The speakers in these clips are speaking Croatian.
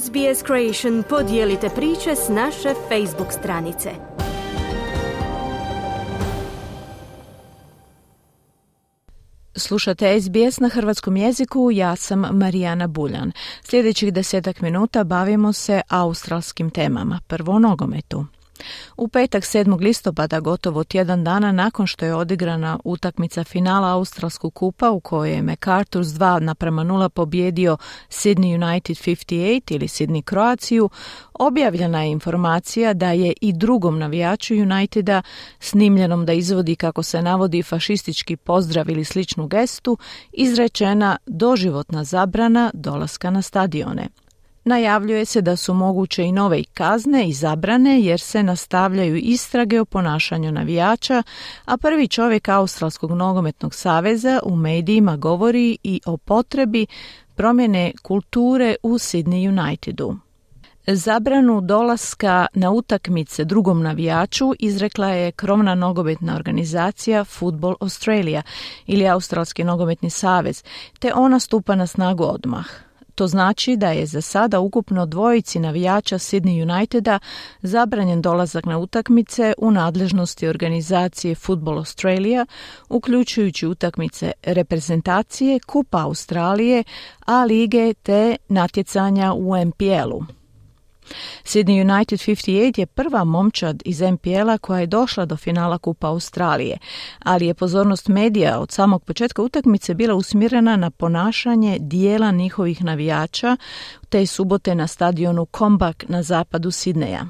SBS Creation podijelite priče s naše Facebook stranice. Slušate SBS na hrvatskom jeziku, ja sam Marijana Buljan. Sljedećih desetak minuta bavimo se australskim temama, prvo nogometu. U petak 7. listopada, gotovo tjedan dana nakon što je odigrana utakmica finala Australskog kupa u kojoj je MacArthur s 2 naprema 0 pobjedio Sydney United 58 ili Sydney Kroaciju, objavljena je informacija da je i drugom navijaču Uniteda snimljenom da izvodi kako se navodi fašistički pozdrav ili sličnu gestu izrečena doživotna zabrana dolaska na stadione. Najavljuje se da su moguće i nove kazne i zabrane jer se nastavljaju istrage o ponašanju navijača, a prvi čovjek Australskog nogometnog saveza u medijima govori i o potrebi promjene kulture u Sydney Unitedu. Zabranu dolaska na utakmice drugom navijaču izrekla je krovna nogometna organizacija Football Australia ili Australski nogometni savez, te ona stupa na snagu odmah. To znači da je za sada ukupno dvojici navijača Sydney Uniteda zabranjen dolazak na utakmice u nadležnosti organizacije Football Australia, uključujući utakmice reprezentacije, Kupa Australije, A lige te natjecanja u MPL-u. Sydney United 58 je prva momčad iz MPL-a koja je došla do finala Kupa Australije, ali je pozornost medija od samog početka utakmice bila usmjerena na ponašanje dijela njihovih navijača te subote na stadionu Kombak na zapadu Sidneja.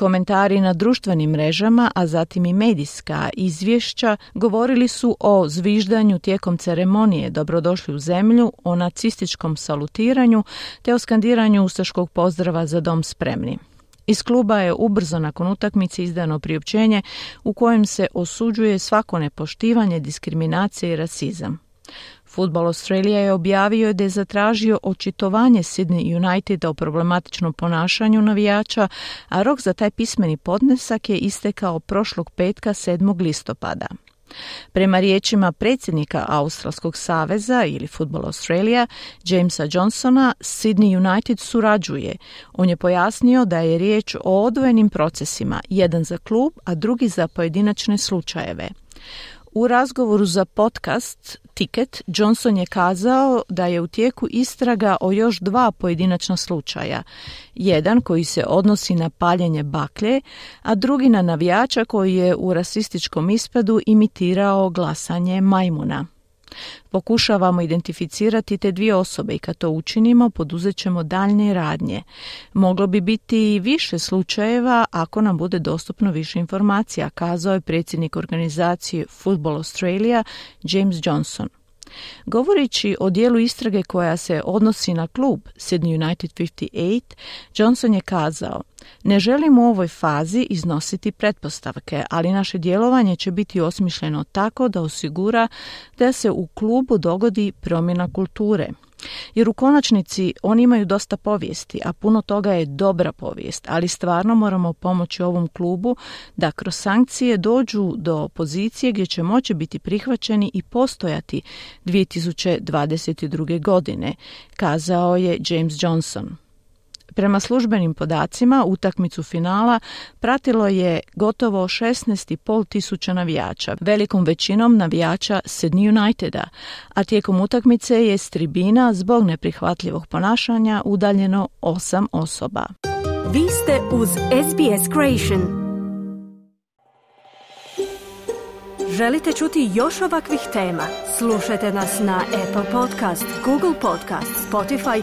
Komentari na društvenim mrežama, a zatim i medijska izvješća govorili su o zviždanju tijekom ceremonije Dobrodošli u zemlju, o nacističkom salutiranju te o skandiranju ustaškog pozdrava za dom spremni. Iz kluba je ubrzo nakon utakmice izdano priopćenje u kojem se osuđuje svako nepoštivanje, diskriminacije i rasizam. Futbol Australija je objavio da je zatražio očitovanje Sydney Uniteda o problematičnom ponašanju navijača, a rok za taj pismeni podnesak je istekao prošlog petka 7. listopada. Prema riječima predsjednika Australskog saveza ili Football Australia, Jamesa Johnsona, Sydney United surađuje. On je pojasnio da je riječ o odvojenim procesima, jedan za klub, a drugi za pojedinačne slučajeve. U razgovoru za podcast Ticket Johnson je kazao da je u tijeku istraga o još dva pojedinačna slučaja. Jedan koji se odnosi na paljenje baklje, a drugi na navijača koji je u rasističkom ispadu imitirao glasanje majmuna. Pokušavamo identificirati te dvije osobe i kad to učinimo poduzet ćemo daljnje radnje. Moglo bi biti i više slučajeva ako nam bude dostupno više informacija, kazao je predsjednik organizacije Football Australia James Johnson. Govoreći o dijelu istrage koja se odnosi na klub Sydney United 58, Johnson je kazao ne želimo u ovoj fazi iznositi pretpostavke, ali naše djelovanje će biti osmišljeno tako da osigura da se u klubu dogodi promjena kulture. Jer u konačnici oni imaju dosta povijesti, a puno toga je dobra povijest, ali stvarno moramo pomoći ovom klubu da kroz sankcije dođu do pozicije gdje će moći biti prihvaćeni i postojati 2022. godine, kazao je James Johnson. Prema službenim podacima, utakmicu finala pratilo je gotovo 16,5 tisuća navijača, velikom većinom navijača Sydney Uniteda, a tijekom utakmice je s tribina zbog neprihvatljivog ponašanja udaljeno osam osoba. Vi ste uz SBS Creation. Želite čuti još ovakvih tema? Slušajte nas na Apple Podcast, Google Podcast, Spotify